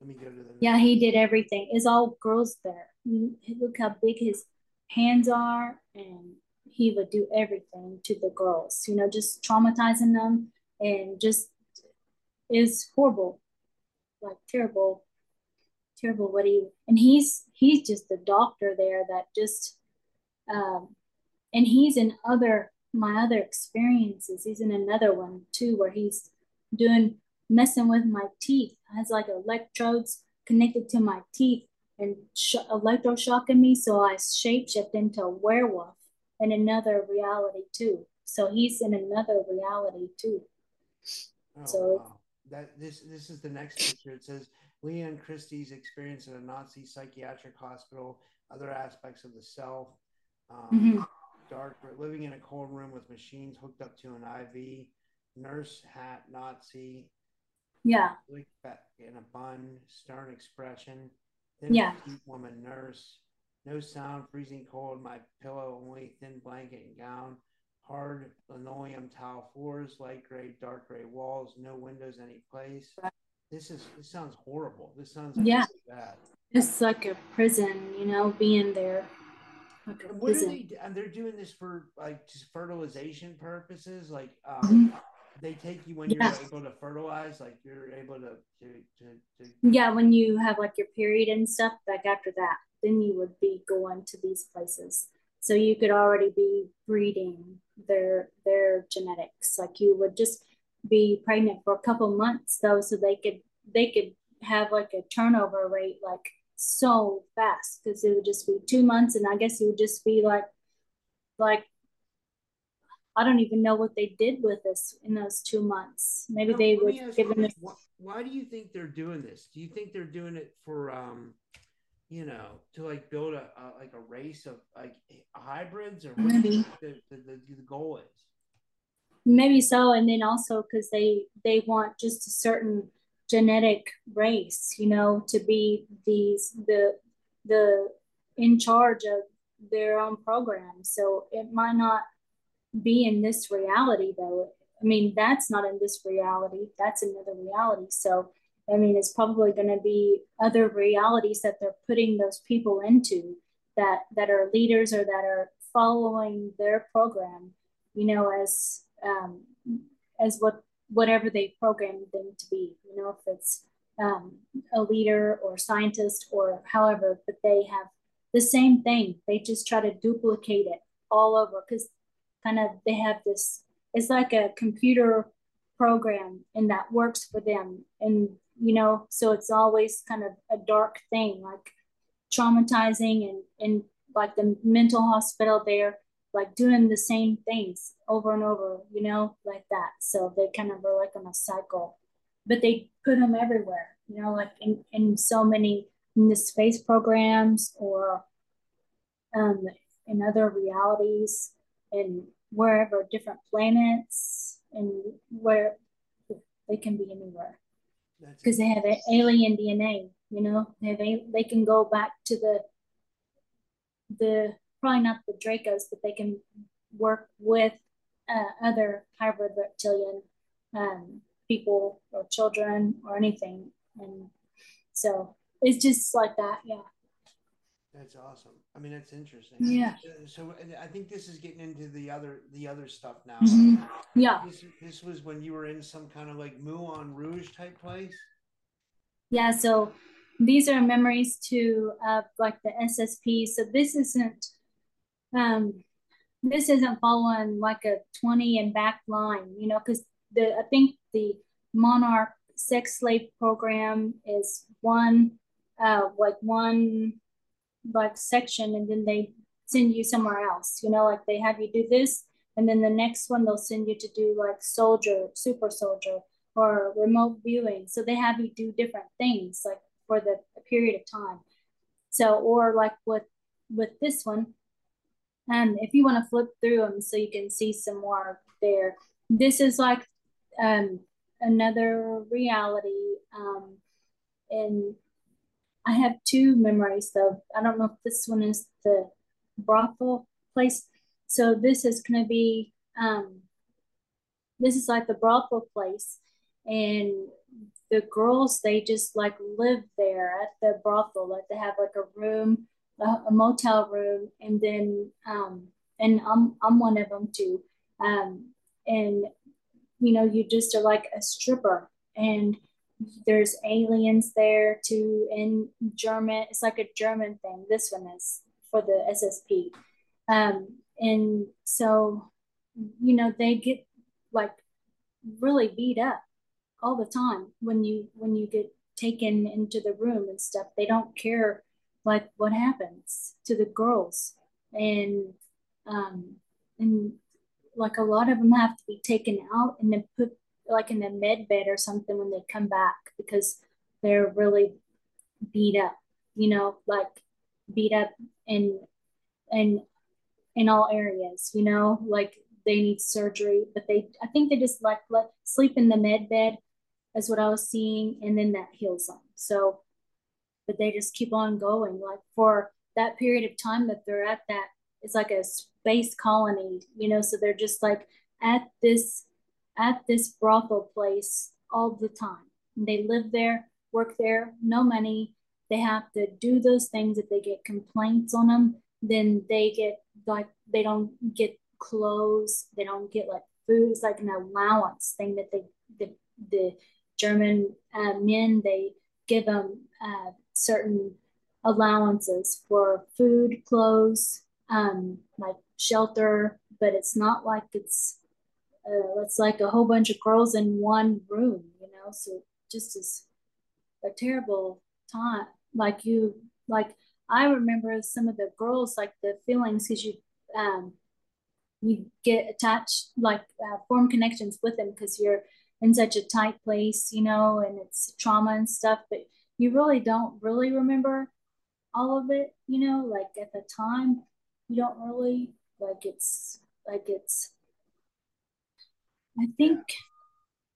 Let me go to the yeah he did everything. It's all girls there. Look how big his hands are and he would do everything to the girls you know just traumatizing them and just is horrible like terrible terrible what he and he's he's just the doctor there that just um and he's in other my other experiences he's in another one too where he's doing messing with my teeth has like electrodes connected to my teeth and sh- electroshocking me so i shapeshift into a werewolf in another reality too so he's in another reality too Oh, So- wow. that this this is the next picture. It says Leon Christy's experience in a Nazi psychiatric hospital, other aspects of the self, um, Mhm. dark, living in a cold room with machines hooked up to an IV, nurse hat Nazi, yeah in a bun, stern expression, thin Yeah. woman nurse, no sound, freezing cold, my pillow only thin blanket and gown, hard linoleum tile floors, light gray, dark gray walls, no windows any place. This is this sounds horrible. This sounds like Yeah. bad. it's like a prison you know being there like And what are prison they? And they're doing this for like just fertilization purposes. Like um, Mhm. they take you when you're able to fertilize. Like you're able to to to, to yeah when you have like your period and stuff like after that then you would be going to these places so you could already be breeding their their genetics like you would just be pregnant for a couple months though so they could they could have like a turnover rate like so fast because it would just be two months and i guess it would just be like like i don't even know what they did with us in those two months maybe Now, they were would me ask give you them this. Why, why do you think they're doing this? Do you think they're doing it for um, you know, to like build a, a like a race of like hybrids, or what do you think the, the, the, the goal is? Maybe so and then also because they they want just a certain genetic race you know to be these the the in charge of their own program. So it might not be in this reality though. I mean that's not in this reality that's another reality. So i mean it's probably going to be other realities that they're putting those people into that that are leaders or that are following their program, you know, as um, as what whatever they program them to be, you know, if it's um, a leader or scientist or however, but they have the same thing. They just try to duplicate it all over because kind of they have this, it's like a computer program and that works for them. And, you know, so it's always kind of a dark thing, like traumatizing and, and like the mental hospital there, like doing the same things over and over, you know, like that. So they kind of are like on a cycle, but they put them everywhere, you know, like in, in so many in the space programs or um, in other realities and wherever different planets and where they can be anywhere because they have alien DNA. You know, they they can go back to the the probably not the Dracos, but they can work with uh, other hybrid reptilian um, people or children or anything, and so it's just like that. Yeah. That's awesome. I mean, that's interesting. Yeah. So I think this is getting into the other the other stuff now. Mm-hmm. Yeah. This, this was when you were in some kind of like Moulin Rouge type place. Yeah. So these are memories to uh, like the SSP. So this isn't um this isn't following like a 20 and back line, you know, because the I think the Monarch sex slave program is one uh like one like section and then they send you somewhere else you know like they have you do this and then the next one they'll send you to do like soldier super soldier or remote viewing. So they have you do different things like for the period of time. So or like with with this one um, if you want to flip through them so you can see some more there this is like um another reality um and I have two memories though. I don't know if this one is the brothel place. So this is going to be, um, this is like the brothel place. And the girls, they just like live there at the brothel. Like they have like a room, a, a motel room. And then, um, and I'm, I'm one of them too. Um, and, you know, you just are like a stripper. And there's aliens there too in German. It's like a German thing. This one is for the SSP. Um, and so, you know, they get like really beat up all the time when you when you get taken into the room and stuff. They don't care like what happens to the girls. And um and like a lot of them have to be taken out and then put like in the med bed or something when they come back because they're really beat up, you know, like beat up in in in all areas, you know, like they need surgery, but they I think they just like let sleep in the med bed is what I was seeing, and then that heals them. So, but they just keep on going. Like for that period of time that they're at that, it's like a space colony, you know. So they're just like at this at this brothel place all the time. They live there, work there, no money. They have to do those things. If they get complaints on them, then they get like they don't get clothes. They don't get like food. It's like an allowance thing that they the the German uh, men they give them uh, certain allowances for food, clothes, um, like shelter, but it's not like it's uh, it's like a whole bunch of girls in one room, you know. So just as a terrible time. Like you, like I remember some of the girls, like the feelings, because you, um, you get attached, like uh, form connections with them because you're in such a tight place, you know, and it's trauma and stuff. But you really don't really remember all of it, you know. Like at the time, you don't really like it's like it's I think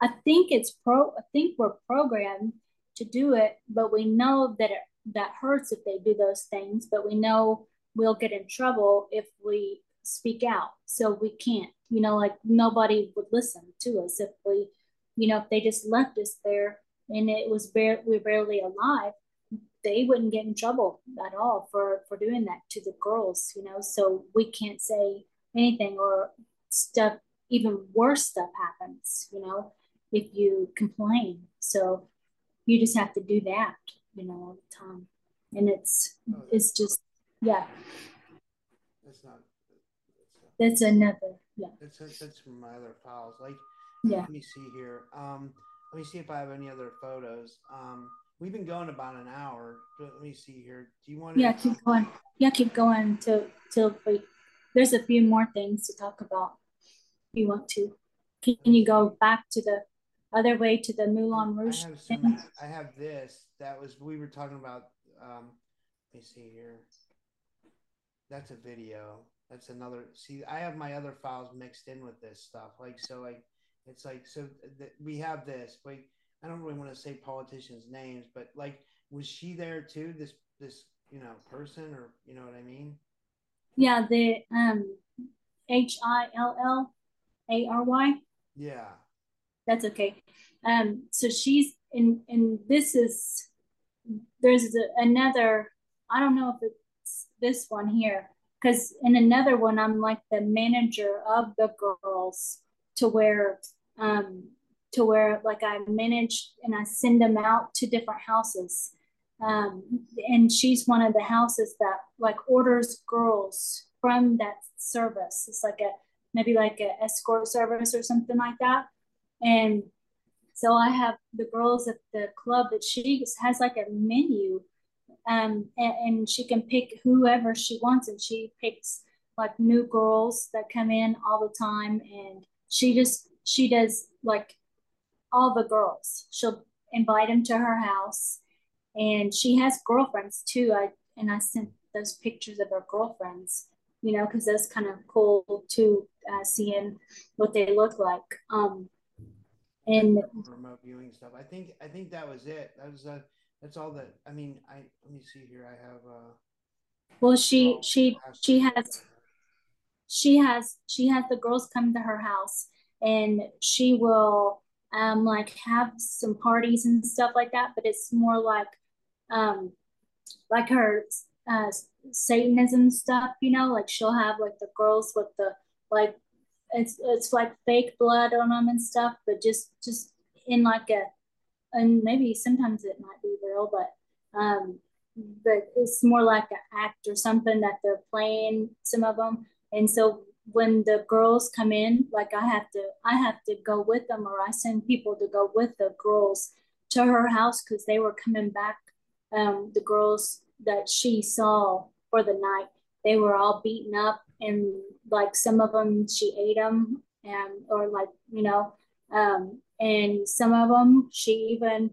I think it's pro I think we're programmed to do it, but we know that it that hurts if they do those things, but we know we'll get in trouble if we speak out. So we can't, you know, like nobody would listen to us if we, you know, if they just left us there and it was bare we're barely alive, they wouldn't get in trouble at all for for doing that to the girls you know? So we can't say anything or stuff even worse stuff happens you know if you complain. So you just have to do that you know all the time. And it's oh, it's just yeah. That's not that's, that's another yeah. That's that's from my other files. Like yeah. let me see here. Um let me see if i have any other photos um we've been going about an hour but let me see here do you want to yeah keep going yeah keep going till till we there's a few more things to talk about if you want to can you go back to the other way to the Moulin Rouge? I have, some, I have this. That was we were talking about. Um, let me see here. That's a video. That's another. See, I have my other files mixed in with this stuff. Like so, like it's like so th- we have this. Like I don't really want to say politicians' names, but like was she there too? This this you know person or you know what I mean? Yeah, the um H I L L A R Y. Yeah. That's okay. Um, so she's in, and this is, there's a, another, I don't know if it's this one here, because in another one, I'm like the manager of the girls to where, um, to where like I manage and I send them out to different houses. Um, and she's one of the houses that like orders girls from that service. It's like a maybe like an escort service or something like that. And so I have the girls at the club that she has like a menu um, and, and she can pick whoever she wants and she picks like new girls that come in all the time and she just she does like all the girls she'll invite them to her house and she has girlfriends too i and i sent those pictures of her girlfriends you know because that's kind of cool too uh, seeing what they look like um and remote viewing stuff. I think I think that was it. That was uh, that's all that. I mean, I let me see here. I have. uh Well, she she she has she has she has the girls come to her house, and she will um like have some parties and stuff like that. But it's more like um like her uh Satanism stuff, you know. Like she'll have like the girls with the like it's it's like fake blood on them and stuff, but just just in like a and maybe sometimes it might be real, but um, but it's more like an act or something that they're playing some of them, and so when the girls come in, like I have to I have to go with them, or I send people to go with the girls to her house because they were coming back. Um, the girls that she saw for the night, they were all beaten up and like some of them she ate them and or like you know um and some of them she even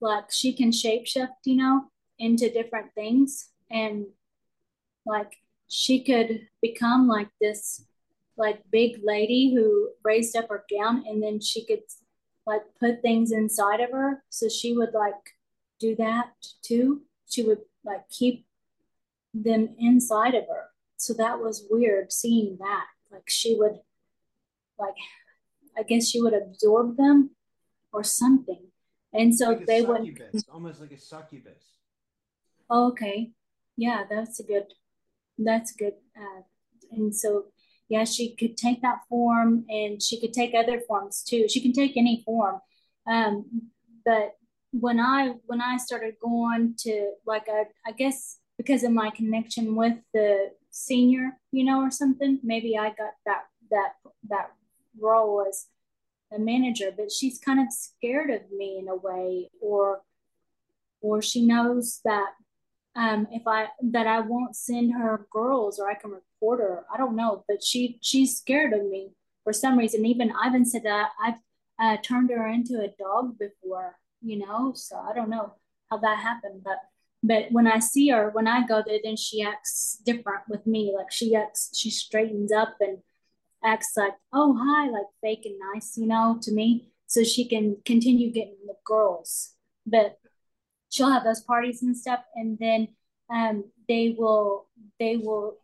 like she can shapeshift you know into different things and like she could become like this like big lady who raised up her gown and then she could like put things inside of her. So she would like do that too. She would like keep them inside of her. So that was weird seeing that. Like she would like i guess she would absorb them or something. And so like they would almost like a succubus. Oh, okay. Yeah that's a good that's good uh, and so yeah she could take that form and she could take other forms too she can take any form um, but when i when i started going to like I, I guess because of my connection with the senior, you know, or something. Maybe I got that that that role as a manager, but she's kind of scared of me in a way, or or she knows that um, if I that I won't send her girls or I can report her. I don't know, but she she's scared of me for some reason. Even Ivan said that I've uh, turned her into a dog before, you know. So I don't know how that happened, but but when I see her, when I go there, then she acts different with me. Like she acts, she straightens up and acts like, oh, hi, like fake and nice, you know, to me. So she can continue getting the girls. But she'll have those parties and stuff. And then um, they will, they will,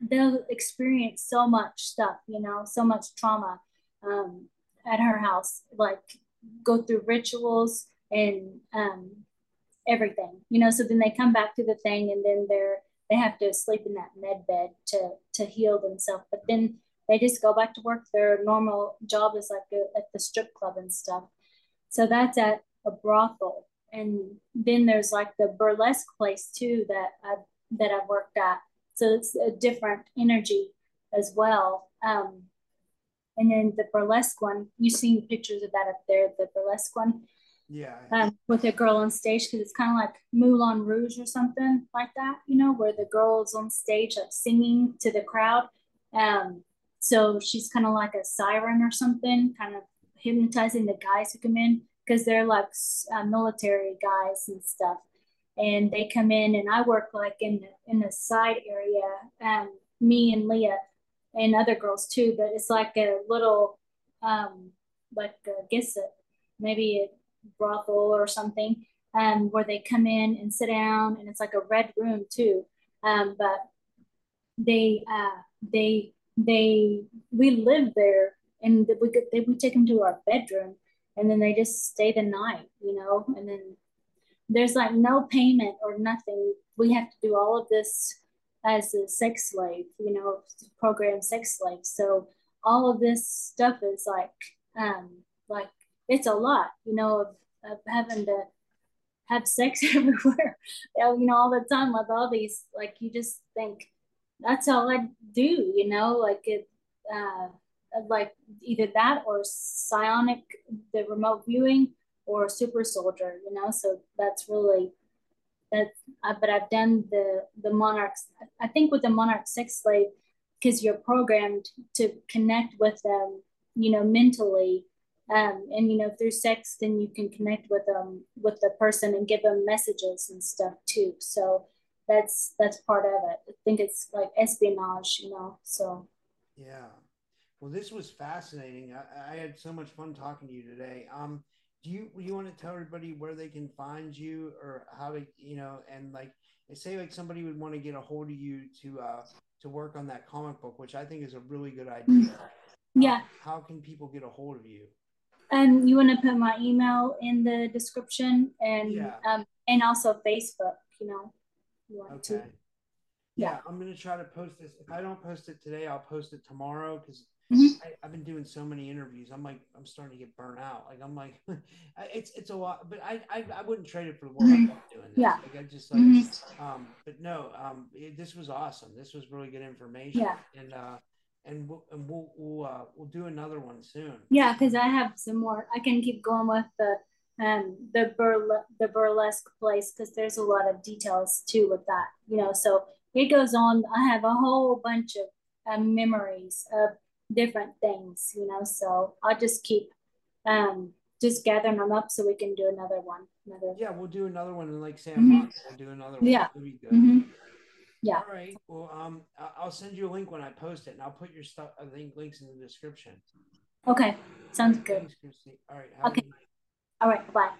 they'll experience so much stuff, you know, so much trauma um, at her house, like go through rituals and um, everything, you know. So then they come back to the thing, and then they're they have to sleep in that med bed to to heal themselves. But then they just go back to work. Their normal job is like a, at the strip club and stuff. So that's at a brothel, and then there's like the burlesque place too that I that I've worked at. So it's a different energy as well. Um, and then the burlesque one, you've seen pictures of that up there, the burlesque one. Yeah. Um, with a girl on stage because it's kind of like Moulin Rouge or something like that, you know, where the girl's on stage like singing to the crowd. Um, so she's kind of like a siren or something, kind of hypnotizing the guys who come in because they're like uh, military guys and stuff. And they come in, and I work like in the, in the side area. Um, me and Leah and other girls too, but it's like a little, um, like I guess a, maybe a brothel or something, um, where they come in and sit down, and it's like a red room too. Um, but they, uh, they, they, we live there, and we could, they, we take them to our bedroom, and then they just stay the night, you know, and then there's like no payment or nothing. We have to do all of this as a sex slave, you know, program sex slave. So all of this stuff is like, um, like it's a lot, you know, of, of having to have sex everywhere, you know, all the time with all these, like you just think that's all I do, you know, like it, uh, like either that or psionic, the remote viewing or super soldier, you know, so that's really that uh, but I've done the the monarchs. I think with the monarch sex slave, because you're programmed to connect with them, you know, mentally, um, and you know through sex, then you can connect with them with the person and give them messages and stuff too. So that's that's part of it. I think it's like espionage, you know. So yeah. Well, this was fascinating. I, I had so much fun talking to you today. Um, do you you want to tell everybody where they can find you or how to you know and like say like somebody would want to get a hold of you to uh to work on that comic book which i think is a really good idea yeah how, how can people get a hold of you and you want to put my email in the description and yeah. um and also facebook you know you want okay. to yeah, yeah i'm gonna try to post this if i don't post it today i'll post it tomorrow because Mm-hmm. I, have been doing so many interviews. I'm like, I'm starting to get burnt out. Like, I'm like, it's it's a lot, but I I, I wouldn't trade it for the world. Mm-hmm. doing this. Yeah. Like, I just like, mm-hmm. um, but no, um, it, this was awesome. This was really good information. Yeah. And uh, and we'll and we'll we'll, uh, we'll do another one soon. Yeah, because I have some more. I can keep going with the um the burle- the burlesque place because there's a lot of details too with that. You know, so it goes on. I have a whole bunch of um, memories of different things, you know. So I'll just keep um just gathering them up so we can do another one. Another yeah, we'll do another one in like San mm-hmm. We'll do another one. Yeah. Mm-hmm. Yeah. All right. Well, um, I'll send you a link when I post it, and I'll put your stuff. I think links in the description. Okay. Sounds good. All right. okay. All right. Bye.